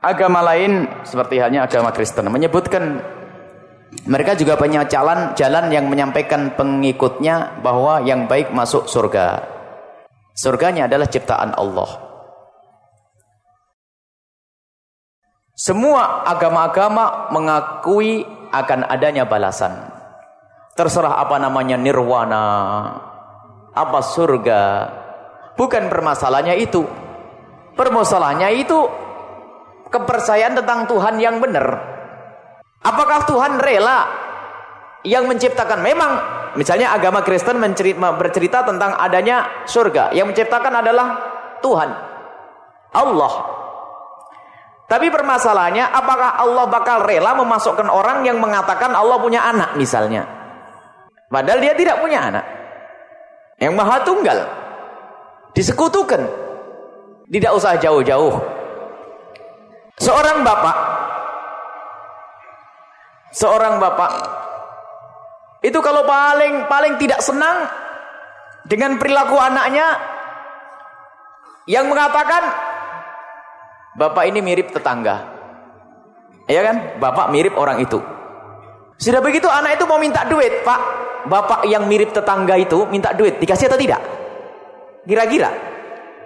Agama lain seperti halnya agama Kristen menyebutkan mereka juga punya jalan jalan yang menyampaikan pengikutnya bahwa yang baik masuk surga. Surganya adalah ciptaan Allah. Semua agama-agama mengakui akan adanya balasan. Terserah apa namanya nirwana, apa surga. Bukan permasalahannya itu. Permasalahannya itu kepercayaan tentang Tuhan yang benar. Apakah Tuhan rela yang menciptakan? Memang misalnya agama Kristen bercerita tentang adanya surga. Yang menciptakan adalah Tuhan. Allah. Tapi permasalahannya apakah Allah bakal rela memasukkan orang yang mengatakan Allah punya anak misalnya. Padahal dia tidak punya anak. Yang maha tunggal. Disekutukan. Tidak usah jauh-jauh. Seorang bapak seorang bapak itu kalau paling paling tidak senang dengan perilaku anaknya yang mengatakan bapak ini mirip tetangga. Ya kan? Bapak mirip orang itu. Sudah begitu anak itu mau minta duit, Pak. Bapak yang mirip tetangga itu minta duit, dikasih atau tidak? Kira-kira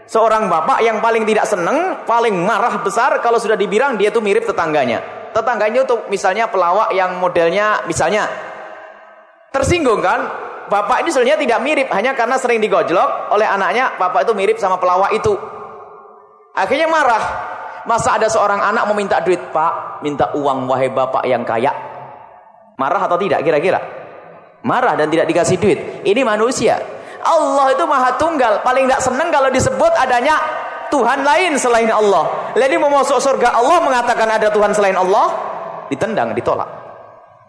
Seorang bapak yang paling tidak senang, paling marah besar kalau sudah dibilang dia itu mirip tetangganya. Tetangganya itu misalnya pelawak yang modelnya misalnya tersinggung kan? Bapak ini sebenarnya tidak mirip hanya karena sering digojlok oleh anaknya, bapak itu mirip sama pelawak itu. Akhirnya marah. Masa ada seorang anak mau minta duit, Pak, minta uang wahai bapak yang kaya. Marah atau tidak kira-kira? Marah dan tidak dikasih duit. Ini manusia. Allah itu maha tunggal. Paling tidak senang kalau disebut adanya Tuhan lain selain Allah. Jadi mau masuk surga Allah mengatakan ada Tuhan selain Allah, ditendang, ditolak.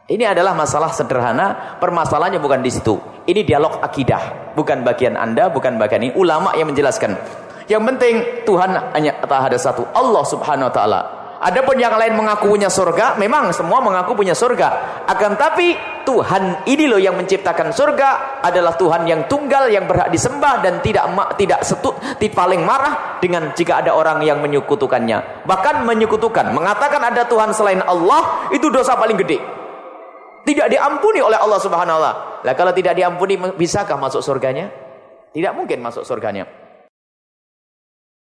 Ini adalah masalah sederhana, permasalahannya bukan di situ. Ini dialog akidah, bukan bagian Anda, bukan bagian ini. Ulama yang menjelaskan. Yang penting Tuhan hanya ada satu, Allah Subhanahu wa taala. Adapun yang lain mengaku punya surga, memang semua mengaku punya surga. Akan tapi Tuhan ini loh yang menciptakan surga adalah Tuhan yang tunggal yang berhak disembah dan tidak tidak tidak paling marah dengan jika ada orang yang menyekutukannya. Bahkan menyekutukan, mengatakan ada Tuhan selain Allah itu dosa paling gede. Tidak diampuni oleh Allah Subhanahu wa taala. Kalau tidak diampuni bisakah masuk surganya? Tidak mungkin masuk surganya.